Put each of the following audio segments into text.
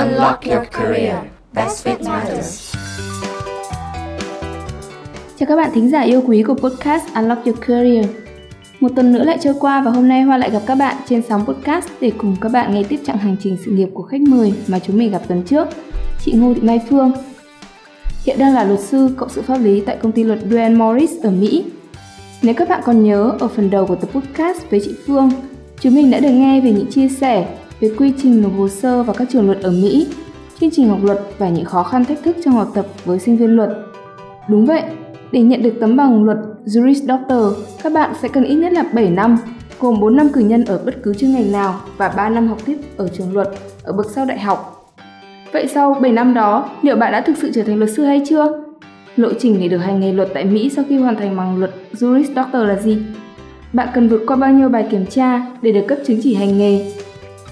Unlock your career. Best fit matters. Chào các bạn thính giả yêu quý của podcast Unlock Your Career. Một tuần nữa lại trôi qua và hôm nay Hoa lại gặp các bạn trên sóng podcast để cùng các bạn nghe tiếp chặng hành trình sự nghiệp của khách mời mà chúng mình gặp tuần trước, chị Ngô Thị Mai Phương. Hiện đang là luật sư cộng sự pháp lý tại công ty luật Duane Morris ở Mỹ. Nếu các bạn còn nhớ ở phần đầu của tập podcast với chị Phương, chúng mình đã được nghe về những chia sẻ về quy trình nộp hồ sơ vào các trường luật ở Mỹ, chương trình học luật và những khó khăn thách thức trong học tập với sinh viên luật. Đúng vậy, để nhận được tấm bằng luật Juris Doctor, các bạn sẽ cần ít nhất là 7 năm, gồm 4 năm cử nhân ở bất cứ chuyên ngành nào và 3 năm học tiếp ở trường luật ở bậc sau đại học. Vậy sau 7 năm đó, liệu bạn đã thực sự trở thành luật sư hay chưa? Lộ trình để được hành nghề luật tại Mỹ sau khi hoàn thành bằng luật Juris Doctor là gì? Bạn cần vượt qua bao nhiêu bài kiểm tra để được cấp chứng chỉ hành nghề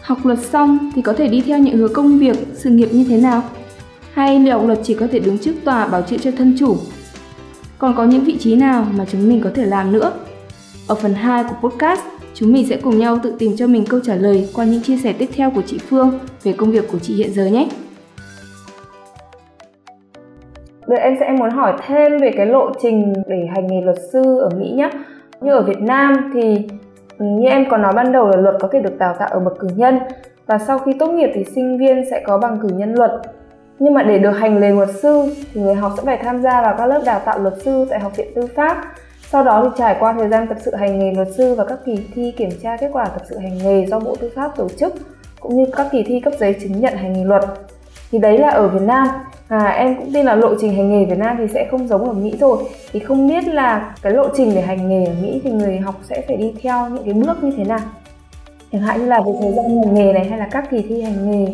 Học luật xong thì có thể đi theo những hướng công việc, sự nghiệp như thế nào? Hay liệu luật chỉ có thể đứng trước tòa bảo chữa cho thân chủ? Còn có những vị trí nào mà chúng mình có thể làm nữa? Ở phần 2 của podcast, chúng mình sẽ cùng nhau tự tìm cho mình câu trả lời qua những chia sẻ tiếp theo của chị Phương về công việc của chị hiện giờ nhé. Được, em sẽ muốn hỏi thêm về cái lộ trình để hành nghề luật sư ở Mỹ nhé. Như ở Việt Nam thì Ừ, như em có nói ban đầu là luật có thể được đào tạo ở bậc cử nhân, và sau khi tốt nghiệp thì sinh viên sẽ có bằng cử nhân luật. Nhưng mà để được hành nghề luật sư thì người học sẽ phải tham gia vào các lớp đào tạo luật sư tại học viện tư pháp. Sau đó thì trải qua thời gian tập sự hành nghề luật sư và các kỳ thi kiểm tra kết quả tập sự hành nghề do bộ tư pháp tổ chức, cũng như các kỳ thi cấp giấy chứng nhận hành nghề luật thì đấy là ở Việt Nam à, em cũng tin là lộ trình hành nghề Việt Nam thì sẽ không giống ở Mỹ rồi thì không biết là cái lộ trình để hành nghề ở Mỹ thì người học sẽ phải đi theo những cái bước như thế nào chẳng hạn như là về thời gian hành nghề này hay là các kỳ thi hành nghề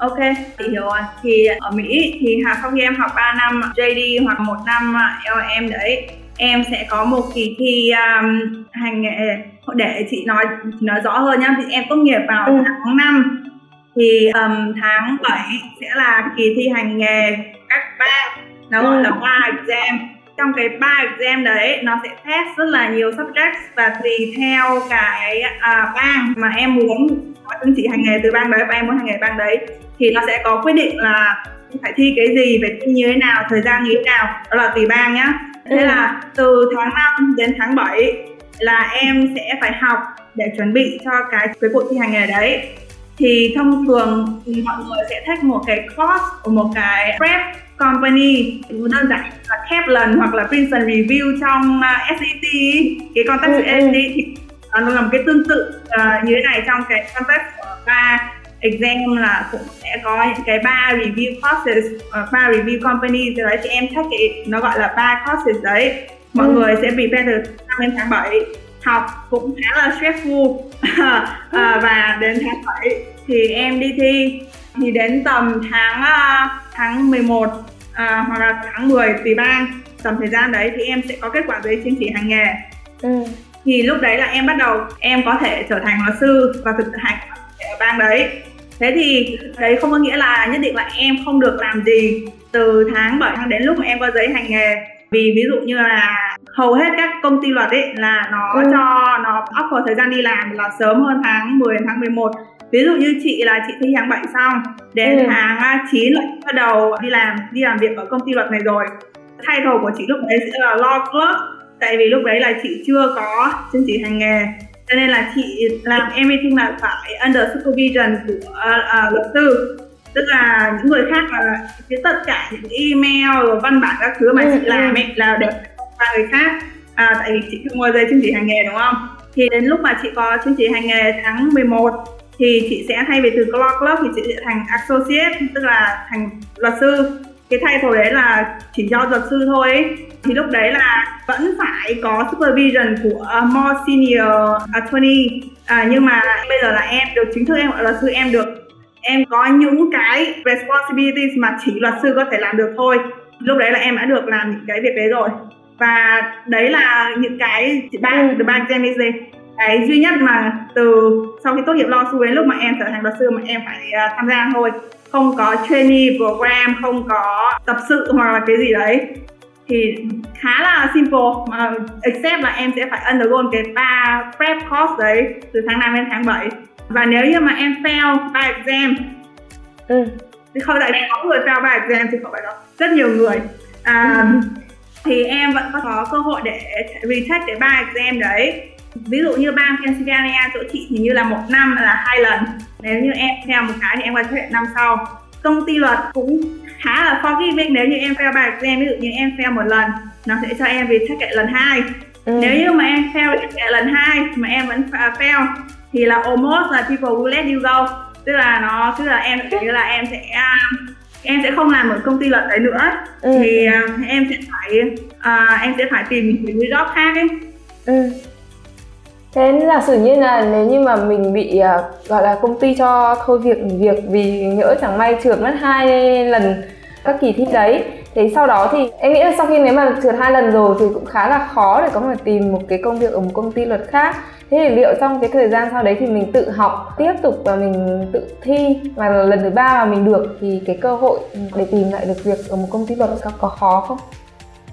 Ok, chị hiểu rồi. Thì ở Mỹ thì sau khi em học 3 năm JD hoặc một năm LM đấy, em sẽ có một kỳ thi um, hành nghề để chị nói chị nói rõ hơn nhá. Thì em tốt nghiệp vào ừ. tháng 5 thì um, tháng 7 sẽ là kỳ thi hành nghề các bang nó gọi là ba exam. Trong cái ba exam đấy nó sẽ test rất là nhiều subject và tùy theo cái uh, bang mà em muốn. Có chứng chỉ hành nghề từ bang đấy và em muốn hành nghề bang đấy. Thì nó sẽ có quyết định là phải thi cái gì phải thi như thế nào thời gian như thế nào. Đó là tùy bang nhá. Thế ừ. là từ tháng 5 đến tháng 7 là em sẽ phải học để chuẩn bị cho cái cái cuộc thi hành nghề đấy thì thông thường thì mọi người sẽ take một cái course của một cái prep company. Đơn giản là Kaplan hoặc là Princeton Review trong à, SAT cái context ừ, ừ. thì uh, nó là một cái tương tự uh, như thế này trong cái context của ba exam là cũng sẽ có những cái ba review courses ba uh, review company. Từ đấy thì em take cái nó gọi là ba courses đấy. Mọi ừ. người sẽ prepare từ năm đến tháng 7 học cũng khá là stressful. À, và đến tháng 7 thì em đi thi. Thì đến tầm tháng uh, tháng 11 uh, à, hoặc là tháng 10 tùy bang tầm thời gian đấy thì em sẽ có kết quả giấy chứng chỉ hành nghề. Ừ. thì lúc đấy là em bắt đầu em có thể trở thành luật sư và thực hành ở bang đấy. Thế thì đấy không có nghĩa là nhất định là em không được làm gì từ tháng 7 đến lúc mà em có giấy hành nghề. Vì ví dụ như là hầu hết các công ty luật ấy là nó ừ. cho nó offer thời gian đi làm là sớm hơn tháng 10 đến tháng 11 ví dụ như chị là chị thi tháng 7 xong đến ừ. tháng 9 là bắt đầu đi làm đi làm việc ở công ty luật này rồi title của chị lúc đấy sẽ là law clerk tại vì lúc đấy là chị chưa có chứng chỉ hành nghề cho nên là chị làm everything là phải under supervision của uh, uh, luật sư tức là những người khác là cái tất cả những email rồi văn bản các thứ mà ừ, chị làm ừ. ấy là đều qua người khác. À, tại vì chị không có giấy chứng chỉ hành nghề đúng không? Thì đến lúc mà chị có chứng chỉ hành nghề tháng 11 thì chị sẽ thay vì từ law clerk thì chị sẽ thành associate tức là thành luật sư. Cái thay thổi đấy là chỉ cho luật sư thôi. Ấy. thì lúc đấy là vẫn phải có supervision của more senior attorney. À, nhưng mà bây giờ là em được chính thức em gọi luật sư em được em có những cái responsibilities mà chỉ luật sư có thể làm được thôi. Lúc đấy là em đã được làm những cái việc đấy rồi và đấy là những cái ba ừ. ba exam is cái duy nhất mà từ sau khi tốt nghiệp law school đến lúc mà em trở thành luật sư mà em phải uh, tham gia thôi không có trainee program không có tập sự hoặc là cái gì đấy thì khá là simple mà except là em sẽ phải undergo cái ba prep course đấy từ tháng 5 đến tháng 7 và nếu như mà em fail ba exam ừ. không phải có người fail ba exam thì không phải đâu rất nhiều người à, ừ. Thì em vẫn có cơ hội để retake cái ba exam đấy. Ví dụ như bang Pennsylvania chỗ chị thì như là một năm là hai lần. Nếu như em theo một cái thì em quay trở năm sau. Công ty luật cũng khá là forgiving nếu như em fail ba exam ví dụ như em fail một lần nó sẽ cho em retake lại lần hai. Ừ. nếu như mà em fail lại lần hai mà em vẫn fail thì là almost là people will let you go. Tức là nó tức là em như là em sẽ em sẽ không làm ở công ty luật đấy nữa. Ừ. thì uh, em sẽ phải uh, em sẽ phải tìm những job khác ấy. Ừ. Thế giả sử như là nếu như mà mình bị uh, gọi là công ty cho thôi việc việc vì nhỡ chẳng may trượt mất hai lần các kỳ thi đấy thế sau đó thì em nghĩ là sau khi nếu mà trượt hai lần rồi thì cũng khá là khó để có thể tìm một cái công việc ở một công ty luật khác. Thế thì liệu trong cái thời gian sau đấy thì mình tự học tiếp tục và mình tự thi và lần thứ ba mà mình được thì cái cơ hội để tìm lại được việc ở một công ty luật có, có khó không?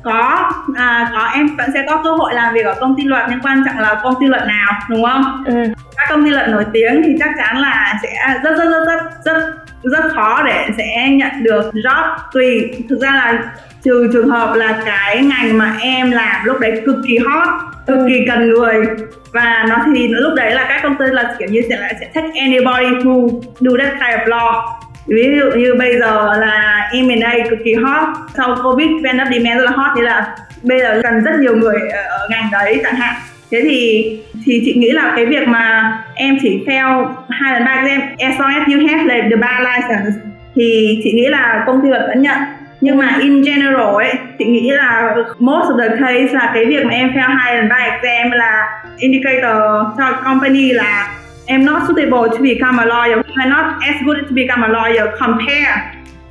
Có. À, có. Em vẫn sẽ có cơ hội làm việc ở công ty luật nhưng quan trọng là công ty luật nào đúng không? Ừ. các công ty luật nổi tiếng thì chắc chắn là sẽ rất rất rất rất rất rất khó để sẽ nhận được job. Tùy thực ra là trừ trường hợp là cái ngành mà em làm lúc đấy cực kỳ hot cực kỳ cần người. Và nó thì lúc đấy là các công ty là kiểu như sẽ là sẽ take anybody who do that kind of law. Ví dụ như bây giờ là M&A cực kỳ hot sau Covid pent up demand rất là hot thế là bây giờ cần rất nhiều người ở ngành đấy chẳng hạn thế thì thì chị nghĩ là cái việc mà em chỉ fail hai lần ba exam as long as you have like the bar license thì chị nghĩ là công ty luật vẫn nhận. Nhưng mà in general ấy chị nghĩ là most of the case là cái việc mà em fail hai lần ba exam là indicator cho company là I'm not suitable to become a lawyer I'm not as good to become a lawyer compared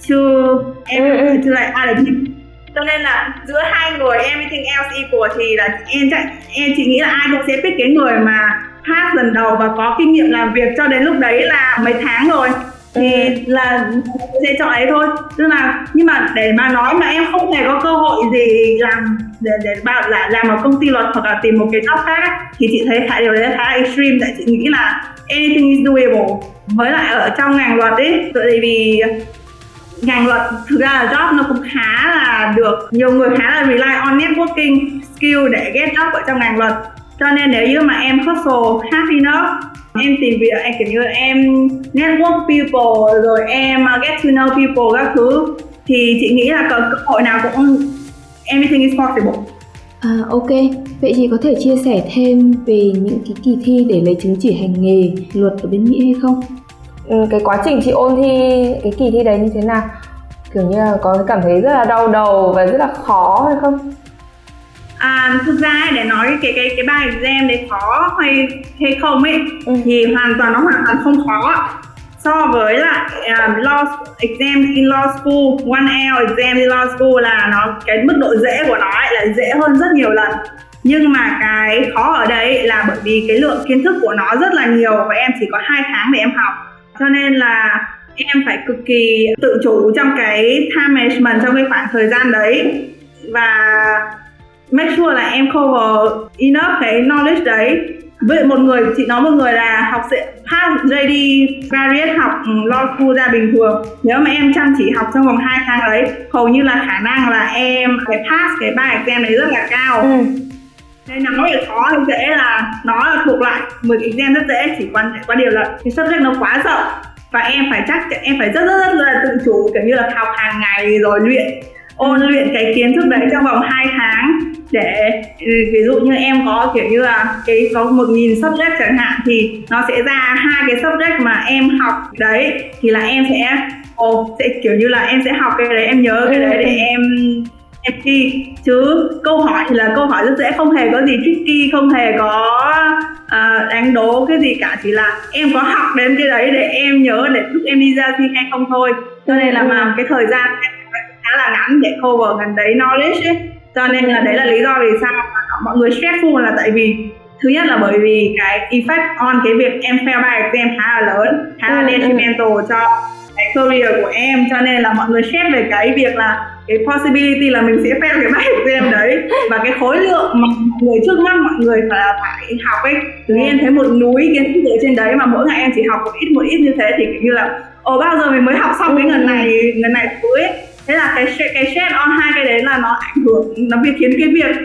to em, to like other people cho nên là giữa hai người, everything else equal thì là em chạy, em chỉ nghĩ là ai cũng sẽ pick cái người mà pass lần đầu và có kinh nghiệm làm việc cho đến lúc đấy là mấy tháng rồi. Thì là sẽ chọn ấy thôi. Tức là nhưng mà để mà nói mà em không hề có cơ hội gì làm, để để bảo là làm ở công ty luật hoặc là tìm một cái job khác thì chị thấy khá, điều đấy khá là extreme. Tại chị nghĩ là anything is doable. Với lại ở trong ngành luật ấy, tại vì ngành luật thực ra là job nó cũng khá là được nhiều người khá là rely on networking skill để get job ở trong ngành luật. Cho nên nếu như mà em hustle hard enough em tìm việc em kiểu như em network people rồi em uh, get to know people các thứ thì chị nghĩ là cơ hội nào cũng everything is possible. À, ok, vậy chị có thể chia sẻ thêm về những cái kỳ thi để lấy chứng chỉ hành nghề luật ở bên Mỹ hay không? Ừ, cái quá trình chị ôn thi cái kỳ thi đấy như thế nào? Kiểu như là có cảm thấy rất là đau đầu và rất là khó hay không? À, thực ra để nói cái cái cái bài exam đấy khó hay hay không ấy ừ. thì hoàn toàn nó hoàn toàn không khó so với lại um, law exam in law school one L exam in law school là nó cái mức độ dễ của nó ấy là dễ hơn rất nhiều lần nhưng mà cái khó ở đây là bởi vì cái lượng kiến thức của nó rất là nhiều và em chỉ có hai tháng để em học cho nên là em phải cực kỳ tự chủ trong cái time management, trong cái khoảng thời gian đấy. Và make sure là em cover enough cái knowledge đấy. Với một người chị nói một người là học sẽ pass JD various, học ừ, law school ra bình thường. Nếu mà em chăm chỉ học trong vòng 2 tháng đấy, hầu như là khả năng là em cái pass cái bài exam đấy rất là cao. Ừ nên là nói về khó thì dễ là nó là thuộc lại. 10 exam rất dễ chỉ quan qua điều là cái subject nó quá rộng. Và em phải chắc em phải rất rất rất là tự chủ kiểu như là học hàng ngày rồi luyện ôn luyện cái kiến thức đấy trong vòng 2 tháng. Để ừ, ví dụ như em có kiểu như là cái có một nghìn subject chẳng hạn thì nó sẽ ra hai cái subject mà em học đấy thì là em sẽ ồ sẽ kiểu như là em sẽ học cái đấy em nhớ cái đấy để ừ. em em thi chứ? Câu hỏi thì là câu hỏi rất dễ không hề có gì tricky không hề có uh, đánh đố cái gì cả. Chỉ là em có học đến cái đấy để em nhớ để lúc em đi ra thi hay không thôi. Cho nên là ừ. mà cái thời gian em khá là ngắn để cover gần đấy knowledge ấy. Cho nên là đấy là lý do vì sao mọi người stressful là tại vì thứ nhất là bởi vì cái effect on cái việc em fail bài exam khá là lớn khá là ừ, detrimental cho cái career của em. Cho nên là mọi người xét về cái việc là cái possibility là mình sẽ fail cái bài exam đấy. Và cái khối lượng mà mọi người trước mắt mọi người phải phải học ấy tự nhiên em thấy một núi kiến thức ở trên đấy mà mỗi ngày em chỉ học một ít một ít như thế thì kiểu như là ồ bao giờ mình mới học xong cái ngần này ngần này cuối? Ấy thế là cái cái share on hai cái đấy là nó ảnh hưởng nó việc khiến cái việc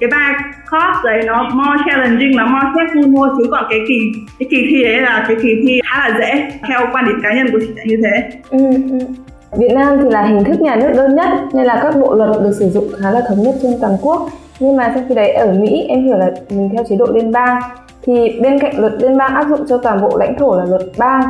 cái bài course đấy nó more challenging nó more stressful hơn chứ còn cái kỳ cái kỳ thi đấy là cái kỳ thi khá là dễ theo quan điểm cá nhân của chị là như thế. Ừ, ừ. Việt Nam thì là hình thức nhà nước đơn nhất nên là các bộ luật được sử dụng khá là thống nhất trên toàn quốc. Nhưng mà trong khi đấy ở Mỹ, em hiểu là mình theo chế độ liên bang, thì bên cạnh luật liên bang áp dụng cho toàn bộ lãnh thổ là luật bang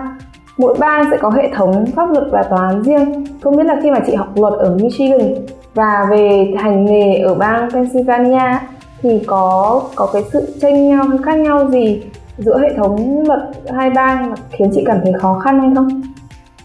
mỗi bang sẽ có hệ thống pháp luật và tòa án riêng. Không biết là khi mà chị học luật ở Michigan và về hành nghề ở bang Pennsylvania thì có có cái sự tranh nhau hay khác nhau gì giữa hệ thống luật hai bang mà khiến chị cảm thấy khó khăn hay không?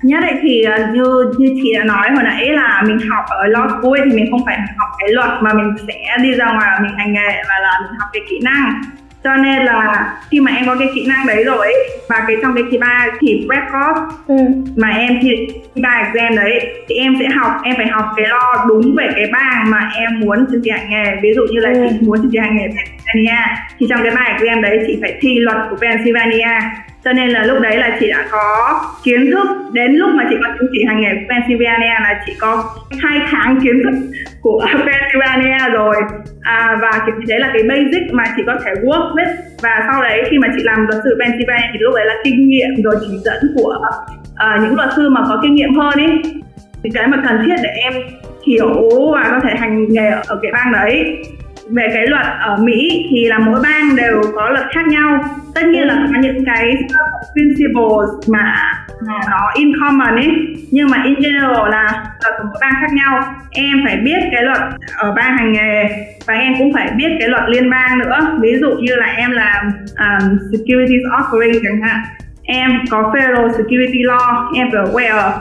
Nhất ấy thì ờ, như như chị đã nói hồi nãy là mình học ở law school thì mình không phải học cái luật mà mình sẽ đi ra ngoài và mình hành nghề mà là mình học cái kỹ năng cho nên là khi mà em có cái kỹ năng đấy rồi ấy, và cái trong cái kỳ ba thì prep course ừ. mà em thi kỳ ba exam đấy thì em sẽ học em phải học cái lo đúng về cái bang mà em muốn chỉ hành nghề ví dụ như là ừ. chị muốn chứng chỉ hành nghề Pennsylvania thì trong cái bài exam đấy chị phải thi luật của Pennsylvania cho nên là lúc đấy là chị đã có kiến thức đến lúc mà chị có chứng chỉ hành nghề Pennsylvania là chị có hai tháng kiến thức của Pennsylvania rồi. À, và cái đấy là cái basic mà chị có thể work with. Và sau đấy khi mà chị làm luật sư Pennsylvania thì lúc đấy là kinh nghiệm rồi chỉ dẫn của uh, những luật sư mà có kinh nghiệm hơn ý. Thì cái mà cần thiết để em hiểu và có thể hành nghề ở cái bang đấy. Về cái luật ở Mỹ thì là mỗi bang đều có luật khác nhau. Tất nhiên là có những cái principles mà nó in common ấy. Nhưng mà in general là luật của mỗi bang khác nhau. Em phải biết cái luật ở bang hành nghề và em cũng phải biết cái luật liên bang nữa. Ví dụ như là em làm um, securities offering chẳng hạn. Em có federal security law em phải aware.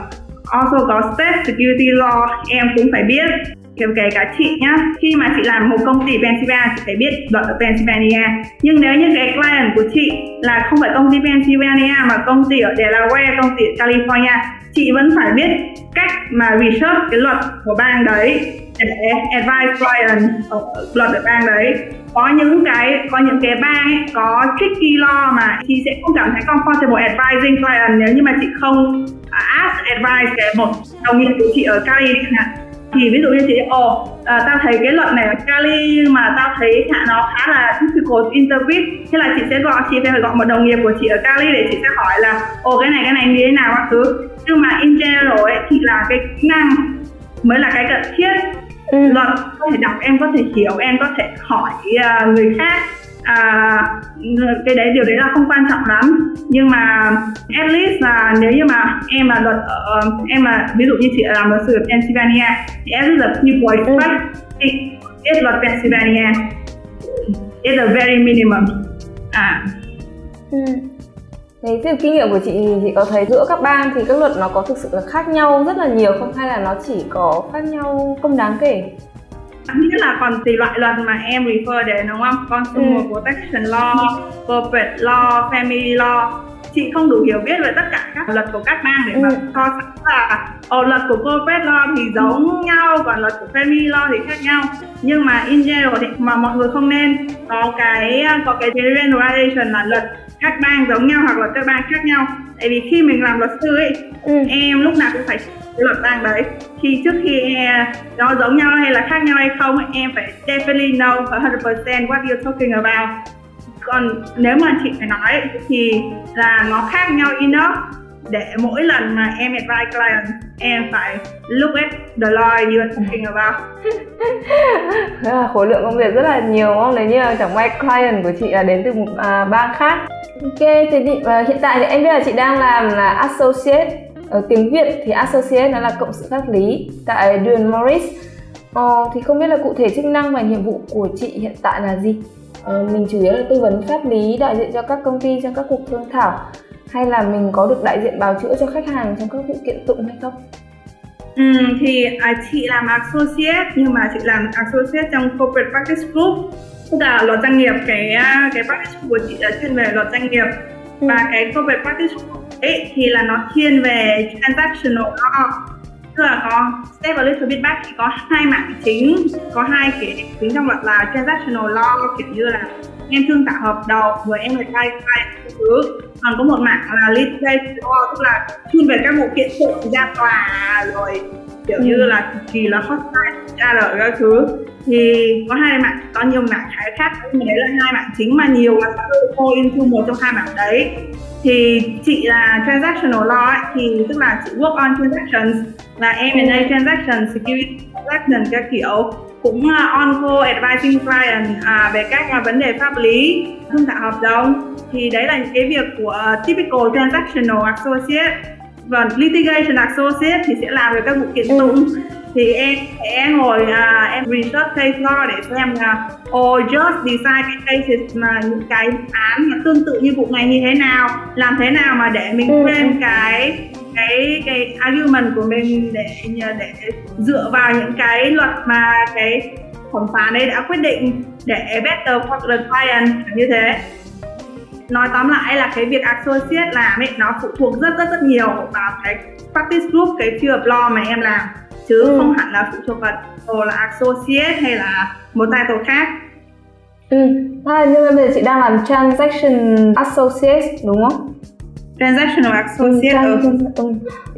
Also có state security law em cũng phải biết kể kể cả chị nhá khi mà chị làm một công ty Pennsylvania chị phải biết luật ở Pennsylvania. Nhưng nếu như cái client của chị là không phải công ty Pennsylvania mà công ty ở Delaware công ty ở California chị vẫn phải biết cách mà research cái luật của bang đấy để advise client ở luật ở bang đấy. Có những cái có những cái bang ấy, có tricky law mà chị sẽ không cảm thấy comfortable advising client. Nếu như mà chị không ask advice cái một đồng nghiệp của chị ở Cali chẳng hạn thì ví dụ như chị ồ à, tao thấy cái luật này ở Cali nhưng mà tao thấy khả nó khá là difficult interpret thế là chị sẽ gọi chị phải gọi một đồng nghiệp của chị ở Cali để chị sẽ hỏi là ồ cái này cái này như thế nào các thứ. Nhưng mà in general ấy thì là cái kỹ năng mới là cái cần thiết. Ừ. luật có thể đọc em có thể hiểu em có thể hỏi uh, người khác à, cái đấy điều đấy là không quan trọng lắm nhưng mà at least là nếu như mà em là luật ở em là ví dụ như chị làm luật sư ở Pennsylvania thì at least là people expect ừ. biết luật Pennsylvania is a very minimum à ừ. Từ kinh nghiệm của chị thì chị có thấy giữa các bang thì các luật nó có thực sự là khác nhau rất là nhiều không hay là nó chỉ có khác nhau không đáng kể? Nhất là còn tùy loại luật mà em refer đến đúng không consumer ừ. protection law corporate law family law chị không đủ hiểu biết về tất cả các luật của các bang để ừ. mà so sánh là ở luật của corporate law thì giống nhau còn luật của family law thì khác nhau nhưng mà in general thì mà mọi người không nên có cái có cái generalization là luật các bang giống nhau hoặc là các bang khác nhau tại vì khi mình làm luật sư ấy ừ. em lúc nào cũng phải cái luật bang đấy khi trước khi nó giống nhau hay là khác nhau hay không em phải definitely know 100% what you're talking about còn nếu mà chị phải nói thì là nó khác nhau enough để mỗi lần mà em advise client em phải look at the lawyer you are talking about. Là khối lượng công việc rất là nhiều không? Nếu như là chẳng may client của chị là đến từ một à, bang khác. Ok thì chị, hiện tại thì em biết là chị đang làm là associate. Ở tiếng Việt thì associate nó là cộng sự pháp lý tại Duane Morris. Ờ, thì không biết là cụ thể chức năng và nhiệm vụ của chị hiện tại là gì? Mình chủ yếu là tư vấn pháp lý đại diện cho các công ty trong các cuộc thương thảo hay là mình có được đại diện bào chữa cho khách hàng trong các vụ kiện tụng hay không? Ừ, thì à, chị làm associate nhưng mà chị làm associate trong corporate practice group tức là luật doanh nghiệp cái à, cái practice group của chị là chuyên về luật doanh nghiệp. Ừ. và cái corporate practice group ấy thì là nó thiên về transactional law tức là có step a little bit back thì có hai mảng chính. Có hai cái chính trong luật là transactional law, kiểu như là em thương tạo hợp đồng rồi em phải khai khai thứ. Còn có một mảng là litigation law, tức là chuyên về các vụ kiện tụng ra tòa rồi kiểu như là cực kỳ là hostile ra đời các thứ. Thì có hai mạng có nhiều mảng khái khác. Nhưng mà đấy là hai mảng chính mà nhiều là cô into một trong hai mảng đấy. Thì chị là transactional law ấy, thì tức là chị work on transactions. Là M&A transactions, security transactions các kiểu. Cũng uh, on call advising client à, về các uh, vấn đề pháp lý thương thảo hợp đồng. Thì đấy là những cái việc của uh, typical transactional associate và litigation associate thì sẽ làm về các vụ kiện tụng ừ. thì em sẽ ngồi uh, em research case law để xem là uh, or just decide cái cases mà những cái án mà tương tự như vụ này như thế nào làm thế nào mà để mình ừ. frame cái cái cái argument của mình để để dựa vào những cái luật mà cái thẩm phán ấy đã quyết định để better for the client như thế nói tóm lại là cái việc associate làm ấy nó phụ thuộc rất rất rất nhiều vào cái practice group cái field of law mà em làm chứ ừ. không hẳn là phụ thuộc vào là associate hay là một title khác Ừ, à, nhưng mà bây giờ chị đang làm transaction associate đúng không? Transactional associate. Ừ, trans- ừ.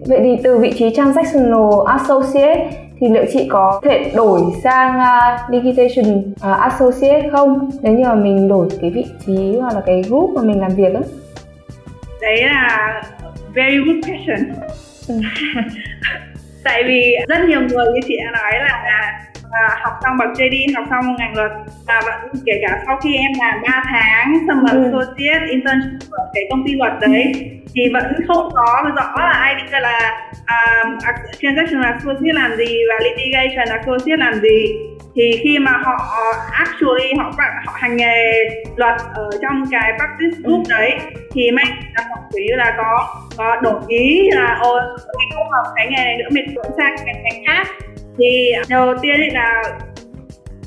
Vậy thì từ vị trí transactional associate thì liệu chị có thể đổi sang uh, liquidation uh, associate không? Nếu như mà mình đổi cái vị trí hoặc là cái group mà mình làm việc ấy đấy là very good question. Ừ. tại vì rất nhiều người như chị đã nói là à, học xong bậc JD học xong ngành luật và vẫn kể cả sau khi em làm 3 tháng xong ừ. associate internship ở cái công ty luật đấy thì vẫn không có rõ là ai định là um, transaction associate làm gì và litigation associate làm gì thì khi mà họ actually họ họ hành nghề luật ở trong cái practice group ừ. đấy thì may là họ kiểu như là có có đổi ý là ôi mình không học cái nghề này nữa mình chuyển sang cái ngành khác thì đầu tiên là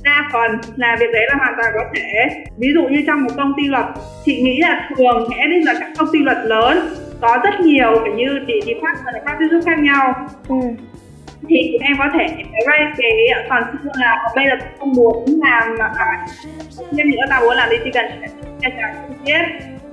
đa phần là việc đấy là hoàn toàn có thể. Ví dụ như trong một công ty luật chị nghĩ là thường sẽ đi là các công ty luật lớn có rất nhiều kiểu như để đi phát và các dụ khác nhau. Ừ. thì em có thể raise cái còn là bây giờ không muốn làm mà phải. Thêm nữa ta muốn làm đi chỉ cần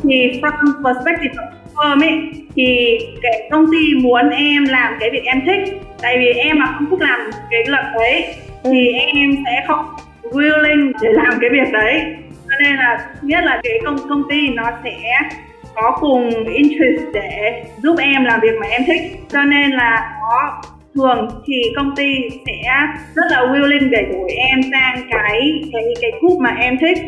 thì from perspective firm ấy thì cái công ty muốn em làm cái việc em thích tại vì em mà không thích làm cái luật đấy thì em sẽ không willing để làm cái việc đấy. Cho nên là nhất là cái công công ty nó sẽ có cùng interest để giúp em làm việc mà em thích. Cho nên là có thường thì công ty sẽ rất là willing để đổi em sang cái cái cái group mà em thích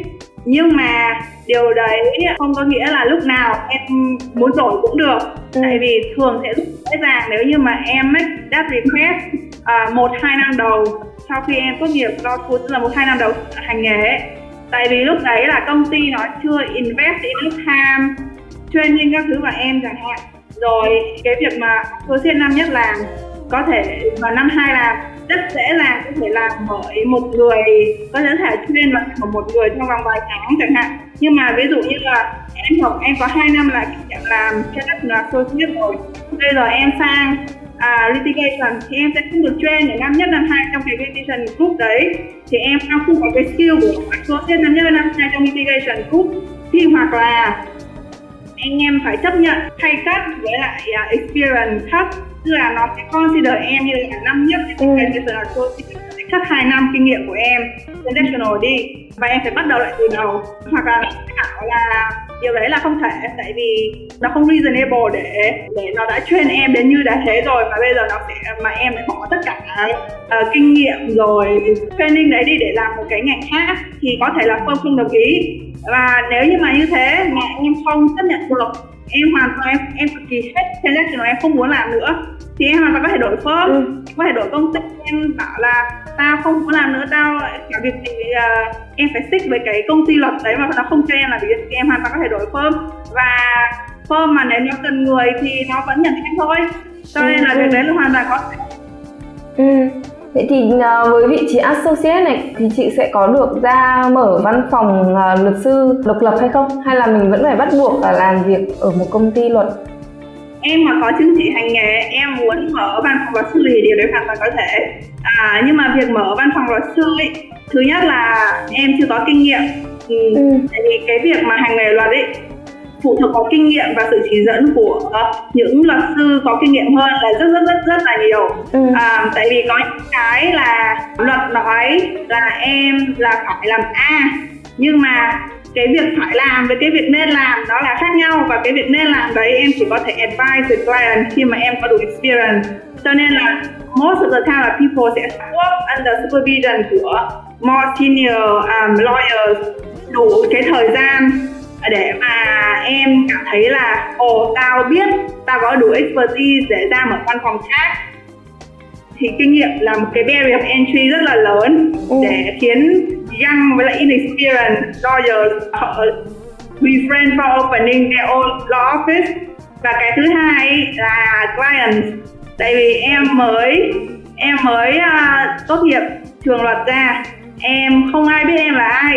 nhưng mà điều đấy không có nghĩa là lúc nào em muốn đổi cũng được ừ. tại vì thường sẽ rất dễ dàng nếu như mà em make that request uh, một hai năm đầu sau khi em tốt nghiệp do school tức là một hai năm đầu hành nghề ấy. tại vì lúc đấy là công ty nó chưa invest in time training các thứ vào em chẳng hạn rồi cái việc mà tôi associate năm nhất làm có thể vào năm hai làm rất dễ dàng có thể làm bởi một người có thể thể chuyên là của một người trong vòng vài tháng chẳng hạn. Nhưng mà ví dụ như là em học em có 2 năm là kinh nghiệm làm cho đất là associate rồi. Bây giờ em sang à, litigation thì em sẽ không được train để năm nhất năm hai trong cái litigation group đấy. Thì em không có cái skill của associate năm nhất năm hai trong litigation group. Thì hoặc là anh em phải chấp nhận thay cắt với lại uh, experience thấp tức là nó sẽ consider em như là năm nhất ừ. cái business associate sẽ cắt hai năm kinh nghiệm của em international đi. Và em phải bắt đầu lại từ đầu. Hoặc là thảo là điều đấy là không thể tại vì nó không reasonable để để nó đã train em đến như đã thế rồi mà bây giờ nó sẽ mà em phải bỏ tất cả uh, kinh nghiệm rồi training đấy đi để làm một cái ngành khác thì có thể là không không đồng ý. Và nếu như mà như thế mà em không chấp nhận được em hoàn toàn em em cực kỳ hết transaction em không muốn làm nữa. Thì em hoàn toàn có thể đổi firm ừ. có thể đổi công ty em bảo là tao không muốn làm nữa tao cả việc thì uh, em phải stick với cái công ty luật đấy mà nó không cho em làm việc. Thì em hoàn toàn có thể đổi firm và firm mà nếu nó cần người thì nó vẫn nhận em thôi. Cho nên là ừ. việc đấy là hoàn toàn có thể. Ừ Vậy thì uh, với vị trí associate này thì chị sẽ có được ra mở văn phòng uh, luật sư độc lập hay không? Hay là mình vẫn phải bắt buộc là làm việc ở một công ty luật? em mà có chứng chỉ hành nghề em muốn mở văn phòng luật sư thì điều đấy hoàn toàn có thể à, nhưng mà việc mở văn phòng luật sư ấy thứ nhất là em chưa có kinh nghiệm ừ. ừ. tại vì cái việc mà hành nghề luật ấy phụ thuộc vào kinh nghiệm và sự chỉ dẫn của những luật sư có kinh nghiệm hơn là rất rất rất rất là nhiều ừ. à, tại vì có những cái là luật nói là em là phải làm a nhưng mà cái việc phải làm với cái việc nên làm đó là khác nhau và cái việc nên làm đấy em chỉ có thể advise the client khi mà em có đủ experience cho nên là most of the time là people sẽ work under supervision của more senior um, lawyers đủ cái thời gian để mà em cảm thấy là ồ tao biết tao có đủ expertise để ra mở văn phòng khác thì kinh nghiệm là một cái barrier of entry rất là lớn ừ. để khiến young với lại inexperienced lawyers refrain from opening their own law office. Và cái thứ hai là clients. Tại vì em mới em mới uh, tốt nghiệp trường luật ra. Em không ai biết em là ai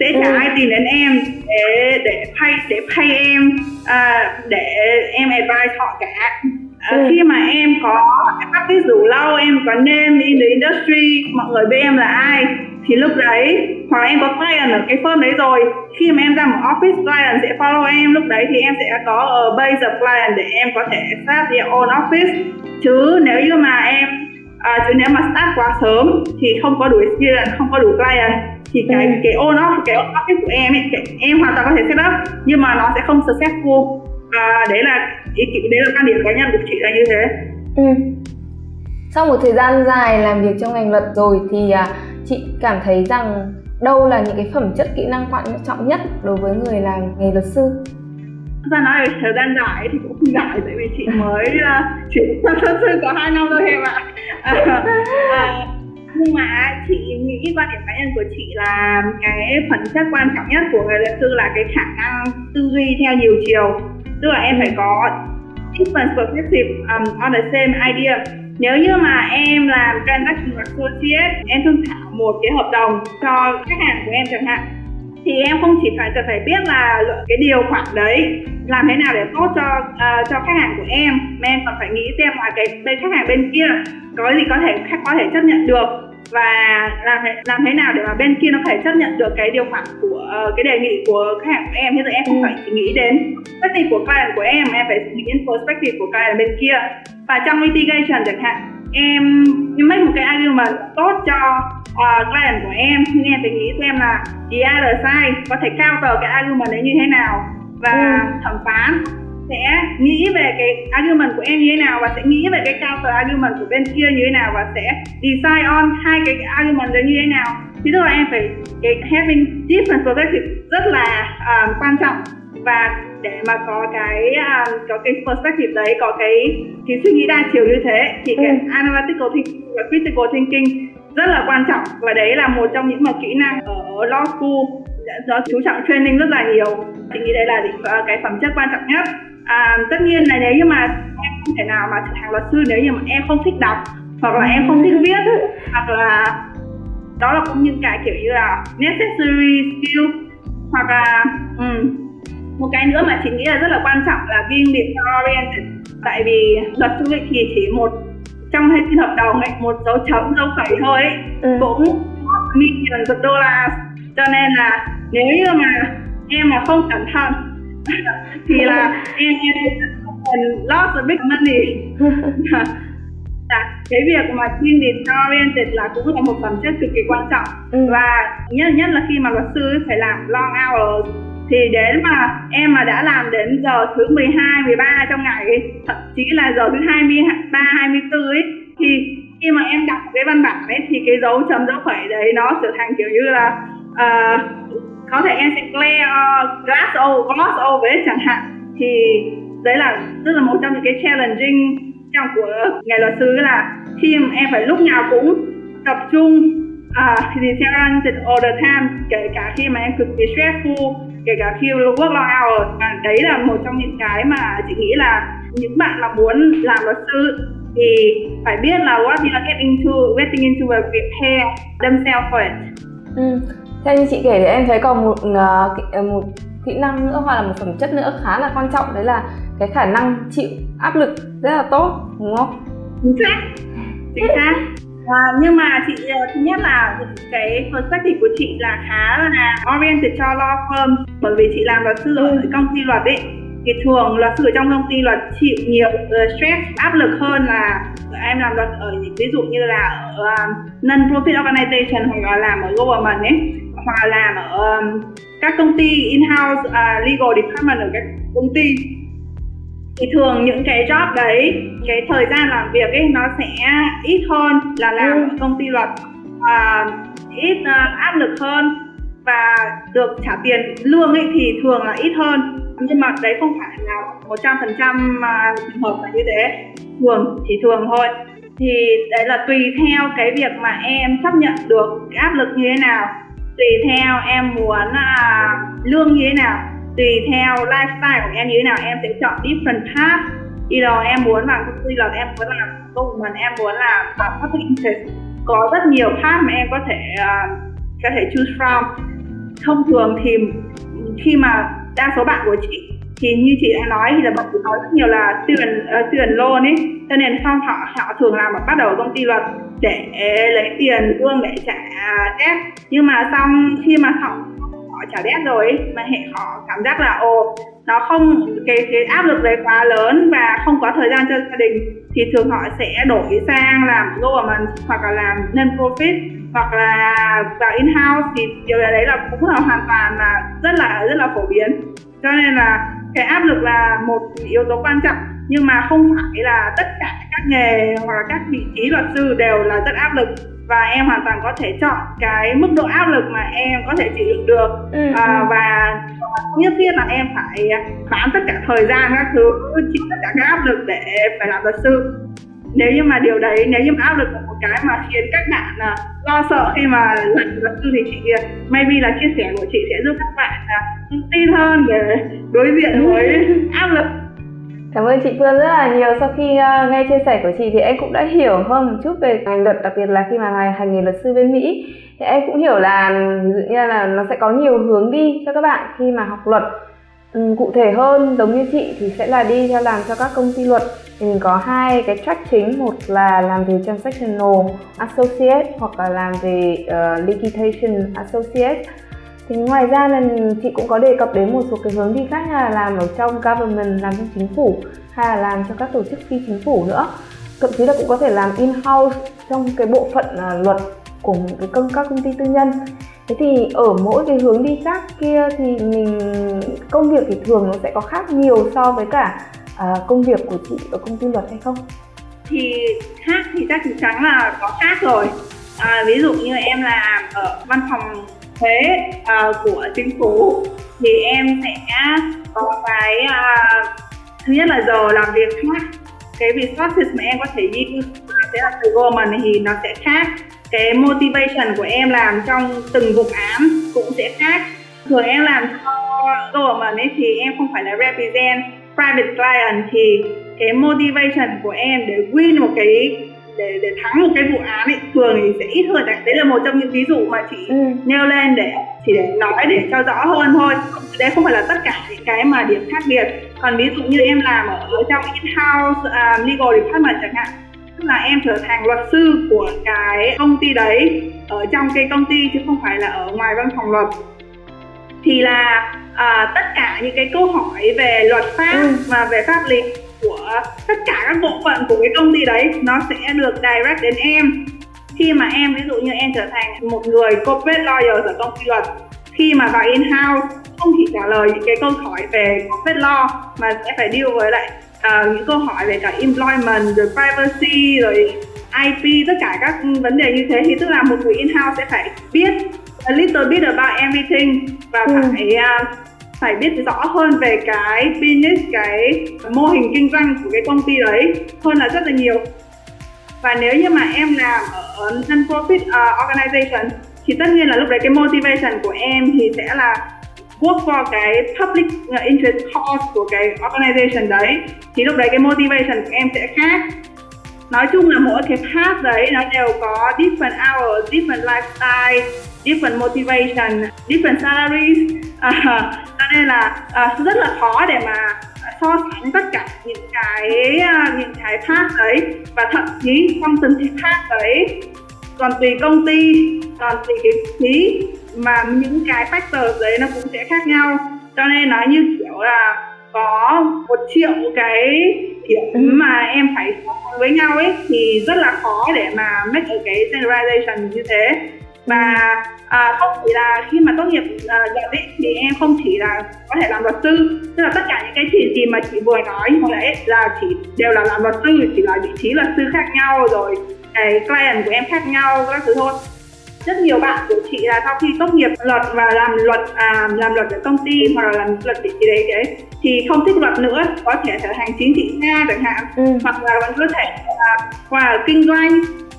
sẽ chả ừ. ai tìm đến em để để pay để pay em uh, để em advice họ cả uh, ừ. khi mà em có practice đủ lâu em có name in the industry mọi người biết em là ai thì lúc đấy hoặc là em có client ở cái firm đấy rồi khi mà em ra một office client sẽ follow em lúc đấy thì em sẽ có ở base of client để em có thể start your own office chứ nếu như mà em à, chứ nếu mà start quá sớm thì không có đủ experience không có đủ client thì cái ừ. cái own office cái own office của em ấy, em hoàn toàn có thể set up nhưng mà nó sẽ không successful và đấy là ý đấy là quan điểm cá nhân của chị là như thế ừ. sau một thời gian dài làm việc trong ngành luật rồi thì à, chị cảm thấy rằng đâu là những cái phẩm chất kỹ năng quan trọng nhất đối với người làm nghề luật sư ra nói về thời gian dài thì cũng không dài tại vì chị mới uh, chuyển sang luật sư có hai năm thôi em ạ uh, uh, nhưng mà chị nghĩ quan điểm cá nhân của chị là cái phần chất quan trọng nhất của người luật sư là cái khả năng tư duy theo nhiều chiều. Tức là em phải có different perspective um, on the same idea. Nếu như mà em làm transaction associate em thương thảo một cái hợp đồng cho khách hàng của em chẳng hạn thì em không chỉ phải cần phải biết là cái điều khoản đấy làm thế nào để tốt cho uh, cho khách hàng của em mà em còn phải nghĩ xem là cái bên khách hàng bên kia có gì có thể khách có thể chấp nhận được và làm thế, làm thế nào để mà bên kia nó phải chấp nhận được cái điều khoản của uh, cái đề nghị của khách hàng của em. Thế thì em không phải chỉ nghĩ đến perspective của client của em em phải nghĩ đến perspective của client bên kia. Và trong litigation chẳng hạn em em make một cái argument tốt cho uh, client của em em phải nghĩ xem là the other side có thể counter cái argument đấy như thế nào và ừ. thẩm phán sẽ nghĩ về cái argument của em như thế nào và sẽ nghĩ về cái counter argument của bên kia như thế nào và sẽ decide on hai cái argument đấy như thế nào thì tức là em phải cái having different perspective rất là um, quan trọng và để mà có cái um, có cái perspective đấy có cái cái suy nghĩ đa chiều như thế thì cái ừ. analytical thinking và critical thinking rất là quan trọng và đấy là một trong những mà kỹ năng ở law school do chú trọng training rất là nhiều. Thì nghĩ đây là ờ, cái phẩm chất quan trọng nhất. À, tất nhiên là nếu như mà em không thể nào mà trở thành luật sư nếu như mà em không thích đọc hoặc là em không thích viết hoặc là đó là cũng những cái kiểu như là necessary skill hoặc là um, một cái nữa mà chị nghĩ là rất là quan trọng là being detail oriented tại vì luật sư thì chỉ một trong hai hợp đồng ấy một dấu chấm dấu phẩy thôi ấy, ừ. cũng millions of dollars cho nên là nếu như mà em mà không cẩn thận thì là em em cần lost a big money là cái việc mà team detail oriented là cũng là một phẩm chất cực kỳ quan trọng ừ. và nhất nhất là khi mà luật sư phải làm long hours thì đến mà em mà đã làm đến giờ thứ 12, 13 trong ngày ấy, thậm chí là giờ thứ 23, 24 ấy thì khi mà em đọc cái văn bản ấy thì cái dấu chấm dấu phẩy đấy nó trở thành kiểu như là uh, có thể em sẽ clear uh, glass over, gloss over ấy chẳng hạn. Thì đấy là tức là một trong những cái challenging trong của nghề luật sư là khi mà em phải lúc nào cũng tập trung uh, thì theo all the time kể cả khi mà em cực kỳ stressful kể cả khi work long hours và đấy là một trong những cái mà chị nghĩ là những bạn mà muốn làm luật sư thì phải biết là what you are getting into getting into và prepare themselves for it. Ừ. Theo như chị kể thì em thấy còn một uh, một kỹ năng nữa hoặc là một phẩm chất nữa khá là quan trọng đấy là cái khả năng chịu áp lực rất là tốt đúng không chính xác chính xác À, nhưng mà chị ờ, thứ nhất là cái perspective của chị là khá là oriented cho law firm bởi vì chị làm luật sư ở ừ. công ty luật ấy thì thường luật sư ở trong công ty luật chịu nhiều uh, stress áp lực hơn là em làm luật ở ví dụ như là ở non profit organization hoặc là làm ở government ấy hoặc là làm ở các công ty in-house uh, legal department ở các công ty thì thường những cái job đấy cái thời gian làm việc ấy nó sẽ ít hơn là làm ừ. ở công ty luật và ít uh, áp lực hơn và được trả tiền lương ấy thì thường là ít hơn. Nhưng mà đấy không phải là một trăm phần trăm trường hợp là như thế. Thường chỉ thường thôi. Thì đấy là tùy theo cái việc mà em chấp nhận được cái áp lực như thế nào tùy theo em muốn uh, lương như thế nào tùy theo lifestyle của em như thế nào em sẽ chọn different path. Either em muốn làm công ty là em muốn làm công mình em muốn làm làm public interest. Có rất nhiều path mà em có thể uh, có thể choose from. Thông thường thì khi mà đa số bạn của chị thì như chị đã nói thì là bọn chị nói rất nhiều là tiền uh, tiền loan ấy. Cho nên xong họ họ thường làm bắt đầu công ty luật để à, lấy tiền lương để trả debt. Nhưng mà xong khi mà họ họ trả rồi ấy, mà hệ họ cảm giác là ồ nó không cái cái áp lực đấy quá lớn và không có thời gian cho gia đình. Thì thường họ sẽ đổi sang làm government hoặc là làm non profit hoặc là vào in house thì điều đấy là cũng là hoàn toàn là rất là rất là phổ biến. Cho nên là cái áp lực là một yếu tố quan trọng. Nhưng mà không phải là tất cả các nghề hoặc là các vị trí luật sư đều là rất áp lực và em hoàn toàn có thể chọn cái mức độ áp lực mà em có thể chịu đựng được. Ừ, à, ừ. và không nhất thiết là em phải bán tất cả thời gian các thứ chịu tất cả các áp lực để phải làm luật sư. Nếu như mà điều đấy nếu như mà áp lực là một cái mà khiến các bạn uh, lo sợ khi mà làm luật sư thì chị maybe là chia sẻ của chị sẽ giúp các bạn uh, tin hơn để đối diện với áp lực Cảm ơn chị Phương rất là nhiều. Sau khi uh, nghe chia sẻ của chị thì em cũng đã hiểu hơn một chút về ngành luật, đặc biệt là khi mà hành, hành nghề luật sư bên Mỹ. Thì em cũng hiểu là ví dụ như là nó sẽ có nhiều hướng đi cho các bạn khi mà học luật. Ừ, cụ thể hơn giống như chị thì sẽ là đi theo làm cho các công ty luật thì mình có hai cái track chính một là làm về transactional associate hoặc là làm về uh, litigation associate thì ngoài ra là chị cũng có đề cập đến một số cái hướng đi khác như là làm ở trong government làm trong chính phủ hay là làm cho các tổ chức phi chính phủ nữa. Thậm chí là cũng có thể làm in house trong cái bộ phận à, luật của cái công các công ty tư nhân. Thế thì ở mỗi cái hướng đi khác kia thì mình công việc thì thường nó sẽ có khác nhiều so với cả à, công việc của chị ở công ty luật hay không? Thì khác thì chắc chắn là có khác rồi. À, ví dụ như em làm ở văn phòng thuế uh, à, của chính phủ thì em sẽ có cái uh, thứ nhất là giờ làm việc khác cái resources mà em có thể đi sẽ là từ government thì nó sẽ khác. Cái motivation của em làm trong từng vụ án cũng sẽ khác. Thường em làm cho government ấy thì em không phải là represent private client thì cái motivation của em để win một cái để để thắng một cái vụ án ấy thường thì sẽ ít hơn đấy là một trong những ví dụ mà chị ừ. nêu lên để chỉ để nói để cho rõ hơn thôi đấy không phải là tất cả những cái mà điểm khác biệt còn ví dụ như em làm ở, ở trong in-house uh, legal department chẳng hạn tức là em trở thành luật sư của cái công ty đấy ở trong cái công ty chứ không phải là ở ngoài văn phòng luật thì là uh, tất cả những cái câu hỏi về luật pháp ừ. và về pháp lý của tất cả các bộ phận của cái công ty đấy nó sẽ được direct đến em khi mà em ví dụ như em trở thành một người corporate lawyer ở công ty luật khi mà vào in house không chỉ trả lời những cái câu hỏi về corporate law mà sẽ phải deal với lại uh, những câu hỏi về cả employment rồi privacy rồi IP tất cả các vấn đề như thế thì tức là một người in house sẽ phải biết a little bit about everything và ừ. phải uh, phải biết rõ hơn về cái business cái mô hình kinh doanh của cái công ty đấy hơn là rất là nhiều. Và nếu như mà em làm ở non-profit uh, organization thì tất nhiên là lúc đấy cái motivation của em thì sẽ là work for cái public à, interest cause của cái organization đấy. Thì lúc đấy cái motivation của em sẽ khác. Nói chung là mỗi cái path đấy nó đều có different hours, different lifestyle, different motivation, different salaries. À, cho nên là à, rất là khó để mà so sánh tất cả những cái à, những cái khác đấy. Và thậm chí trong từng cái khác đấy còn tùy công ty còn tùy cái phí mà những cái factor đấy nó cũng sẽ khác nhau. Cho nên nó như kiểu là có một triệu cái điểm mà em phải so với nhau ấy thì rất là khó để mà make ở cái generalization như thế. Và à, không chỉ là khi mà tốt nghiệp à, luật ấy thì em không chỉ là có thể làm luật sư. Tức là tất cả những cái chỉ gì mà chị vừa nói hồi nãy là chỉ đều là làm luật sư chỉ là vị trí luật sư khác nhau rồi cái client của em khác nhau các thứ thôi. Rất nhiều bạn của chị là sau khi tốt nghiệp luật và làm luật à, làm luật ở công ty hoặc là làm luật vị trí đấy đấy thì không thích luật nữa có thể trở thành chính trị gia chẳng hạn. Ừ. hoặc là vẫn có thể là qua kinh doanh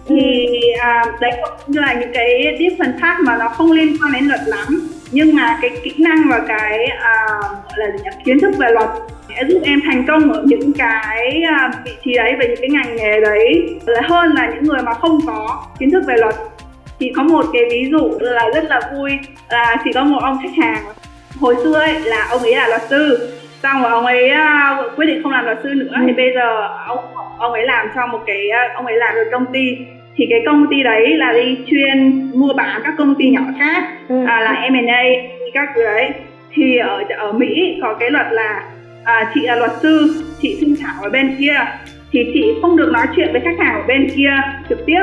thì à, đấy cũng như là những cái different khác mà nó không liên quan đến luật lắm. Nhưng mà cái kỹ năng và cái à, là kiến thức về luật sẽ giúp em thành công ở những cái à, vị trí đấy và những cái ngành nghề đấy. Là hơn là những người mà không có kiến thức về luật. Thì có một cái ví dụ là rất là vui là chỉ có một ông khách hàng. Hồi xưa ấy là ông ấy là luật sư xong rồi ông ấy uh, quyết định không làm luật sư nữa. Ừ. thì bây giờ ông ông ấy làm cho một cái ông ấy làm được công ty thì cái công ty đấy là đi chuyên mua bán các công ty nhỏ khác ừ. à, là M&A các thứ đấy. Thì ở ở Mỹ có cái luật là à, chị là luật sư chị thương thảo ở bên kia. Thì chị không được nói chuyện với khách hàng ở bên kia trực tiếp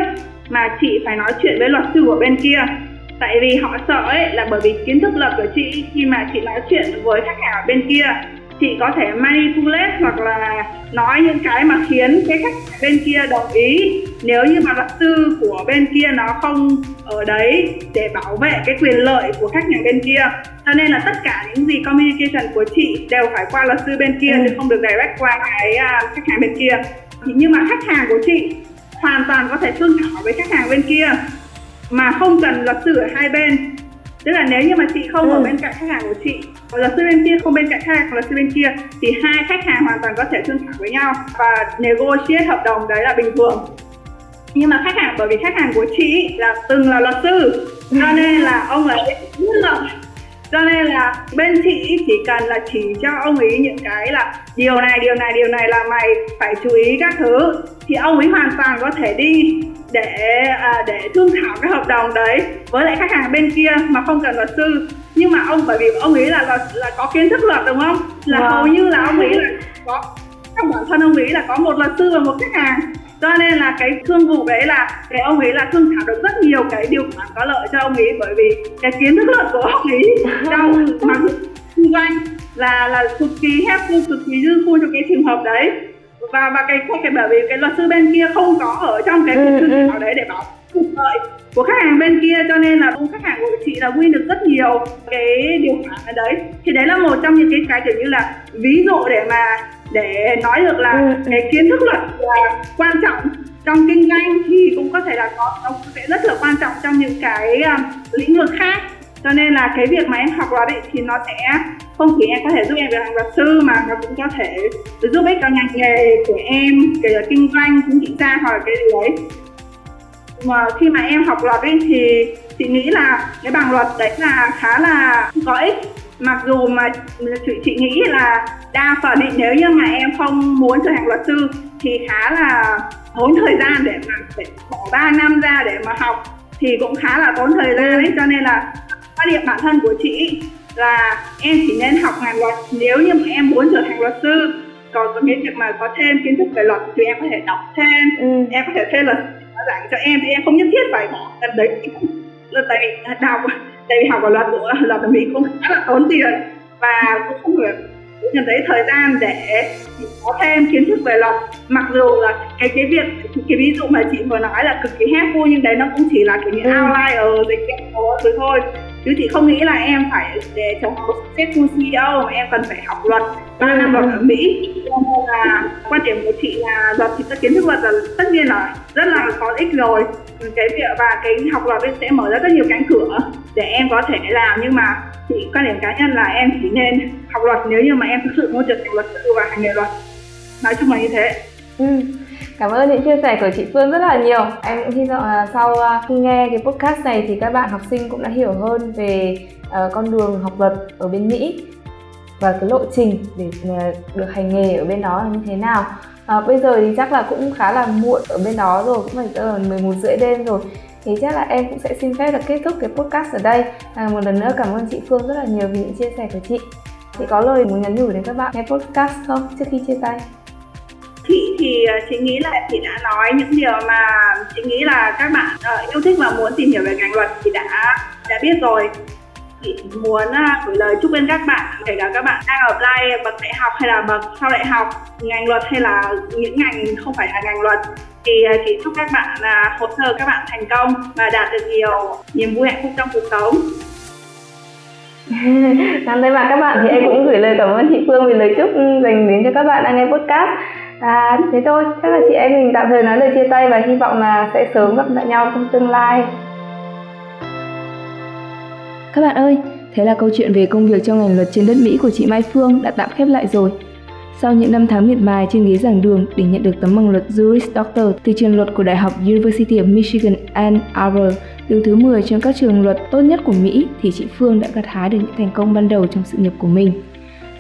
mà chị phải nói chuyện với luật sư của bên kia. Tại vì họ sợ ấy là bởi vì kiến thức luật của chị khi mà chị nói chuyện với khách hàng ở bên kia chị có thể manipulate hoặc là nói những cái mà khiến cái khách bên kia đồng ý. Nếu như mà luật sư của bên kia nó không ở đấy để bảo vệ cái quyền lợi của khách hàng bên kia cho nên là tất cả những gì communication của chị đều phải qua luật sư bên kia ừ. chứ không được direct qua cái uh, khách hàng bên kia. Nhưng mà khách hàng của chị hoàn toàn có thể thương thảo với khách hàng bên kia mà không cần luật sư ở hai bên tức là nếu như mà chị không ừ. ở bên cạnh khách hàng của chị và luật sư bên kia không bên cạnh khách hàng luật sư bên kia thì hai khách hàng hoàn toàn có thể thương thảo với nhau và negotiate hợp đồng đấy là bình thường nhưng mà khách hàng bởi vì khách hàng của chị là từng là luật sư cho nên là ông ấy rất là cho nên là bên chị chỉ cần là chỉ cho ông ấy những cái là điều này điều này điều này là mày phải chú ý các thứ. Thì ông ấy hoàn toàn có thể đi để à, để thương thảo cái hợp đồng đấy với lại khách hàng bên kia mà không cần luật sư. Nhưng mà ông bởi vì ông ấy là là, là có kiến thức luật đúng không? Là wow. hầu như là ông ấy là có trong bản thân ông ấy là có một luật sư và một khách hàng cho nên là cái thương vụ đấy là cái ông ấy là thương thảo được rất nhiều cái điều khoản có lợi cho ông ấy bởi vì cái kiến thức luật của ông ấy trong mà kinh doanh là là cực kỳ helpful cực kỳ useful cho cái trường hợp đấy. Và và cái cái bởi vì cái luật sư bên kia không có ở trong cái cuộc thương ừ, thảo đấy để bảo lợi của khách hàng bên kia cho nên là khách hàng của chị là win được rất nhiều cái điều khoản ở đấy. Thì đấy là một trong những cái cái kiểu như là ví dụ để mà để nói được là ừ. cái kiến thức luật là quan trọng trong kinh doanh thì cũng có thể là có nó sẽ rất là quan trọng trong những cái um, lĩnh vực khác. Cho nên là cái việc mà em học luật ấy thì nó sẽ không chỉ em có thể giúp em về làm luật sư mà nó cũng có thể giúp ích cho ngành nghề của em kể cả kinh doanh chính trị gia hoặc là cái gì đấy. Mà khi mà em học luật ấy thì chị nghĩ là cái bằng luật đấy là khá là có ích mặc dù mà chị, chị nghĩ là đa phần ý, nếu như mà em không muốn trở thành luật sư thì khá là tốn thời gian để mà để bỏ 3 năm ra để mà học thì cũng khá là tốn thời gian ấy. Cho nên là quan điểm bản thân của chị là em chỉ nên học ngành luật. Nếu như mà em muốn trở thành luật sư còn cái việc mà có thêm kiến thức về luật thì em có thể đọc thêm ừ. em có thể thuê luật giảng cho em thì em không nhất thiết phải bỏ. Cái đấy tại vì đọc tại vì học ở luật của luật ở mỹ cũng khá là tốn tiền và cũng không được nhận thấy thời gian để có thêm kiến thức về luật mặc dù là cái cái việc cái ví dụ mà chị vừa nói là cực kỳ helpful nhưng đấy nó cũng chỉ là kiểu như ừ. outline dịch cái thứ thôi chứ chị không nghĩ là em phải để trở thành một successful CEO mà em cần phải học luật 3 năm luật ở Mỹ. Nên là quan điểm của chị là luật thì các kiến thức luật là tất nhiên là rất là có ích rồi. Ừ, cái việc và cái học luật sẽ mở ra rất nhiều cánh cửa để em có thể làm. Nhưng mà chị, quan điểm cá nhân là em chỉ nên học luật. Nếu như mà em thực sự muốn trở thành luật sư và hành nghề luật. Nói chung là như thế. Ừ. Cảm ơn những chia sẻ của chị Phương rất là nhiều. Em cũng hy vọng là sau à, khi nghe cái podcast này thì các bạn học sinh cũng đã hiểu hơn về ờ, con đường học luật ở bên Mỹ. và cái lộ trình để à, được hành nghề ở bên đó là như thế nào à, bây giờ thì chắc là cũng khá là muộn ở bên đó rồi cũng phải giờ 11 rưỡi đêm rồi thì chắc là em cũng sẽ xin phép là kết thúc cái podcast ở đây à, một lần nữa cảm ơn chị Phương rất là nhiều vì những chia sẻ của chị chị có lời muốn nhắn nhủ đến các bạn nghe podcast không trước khi chia tay chị thì ờ, chị nghĩ là chị đã nói những điều mà chị nghĩ là các bạn uh, yêu thích và muốn tìm hiểu về ngành luật thì đã đã biết rồi. Chị muốn uh, gửi lời chúc đến các bạn kể cả các bạn đang apply bậc đại học hay là bậc sau đại học ngành luật hay là những ngành không phải là ngành luật. Thì uh, chị chúc các bạn uh, hồ sơ các bạn thành công và đạt được nhiều niềm vui hạnh phúc trong cuộc sống. Cảm ơn mặt các bạn. Thì em cũng gửi lời cảm ơn chị Phương vì lời chúc dành đến cho các bạn đang nghe podcast à, thế thôi. Chắc là chị em mình tạm thời nói lời chia tay và hy vọng là sẽ sớm gặp lại nhau trong tương lai. Các bạn ơi thế là câu chuyện về công việc trong ngành luật trên đất mỹ của chị mai phương đã tạm khép lại rồi. Sau những năm tháng miệt mài trên ghế giảng đường để nhận được tấm bằng luật Juris Doctor từ trường luật của Đại học University of Michigan Ann Arbor, đứng thứ 10 trong các trường luật tốt nhất của Mỹ, thì chị Phương đã gặt hái được những thành công ban đầu trong sự nghiệp của mình.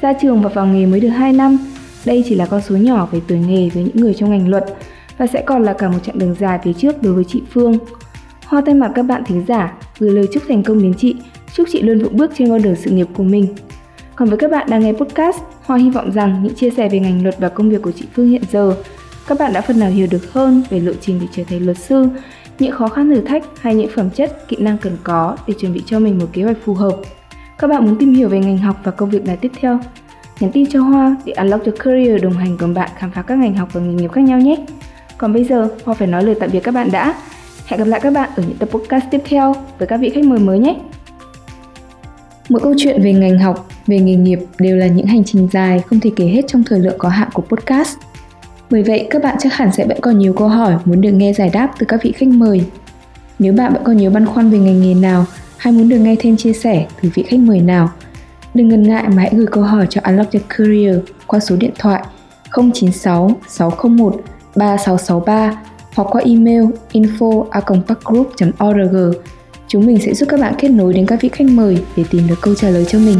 Ra trường và vào nghề mới được 2 năm, đây chỉ là con số nhỏ về tuổi nghề với những người trong ngành luật và sẽ còn là cả một chặng đường dài phía trước đối với chị Phương. Hoa thay mặt các bạn thính giả gửi lời chúc thành công đến chị, chúc chị luôn vững bước trên con đường sự nghiệp của mình. Còn với các bạn đang nghe podcast, Hoa hy vọng rằng những chia sẻ về ngành luật và công việc của chị Phương hiện giờ, các bạn đã phần nào hiểu được hơn về lộ trình để trở thành luật sư, những khó khăn thử thách hay những phẩm chất, kỹ năng cần có để chuẩn bị cho mình một kế hoạch phù hợp. Các bạn muốn tìm hiểu về ngành học và công việc nào tiếp theo? Nhắn tin cho Hoa để Unlock Your Career đồng hành cùng bạn khám phá các ngành học và nghề nghiệp khác nhau nhé. Còn bây giờ, Hoa phải nói lời tạm biệt các bạn đã. Hẹn gặp lại các bạn ở những tập podcast tiếp theo với các vị khách mời mới nhé. Mỗi câu chuyện về ngành học, về nghề nghiệp đều là những hành trình dài không thể kể hết trong thời lượng có hạn của podcast. Bởi vậy, các bạn chắc hẳn sẽ vẫn còn nhiều câu hỏi muốn được nghe giải đáp từ các vị khách mời. Nếu bạn vẫn còn nhiều băn khoăn về ngành nghề nào hay muốn được nghe thêm chia sẻ từ vị khách mời nào, đừng ngần ngại mà hãy gửi câu hỏi cho Unlock Your Career qua số điện thoại 096 601 3663 hoặc qua email info org Chúng mình sẽ giúp các bạn kết nối đến các vị khách mời để tìm được câu trả lời cho mình.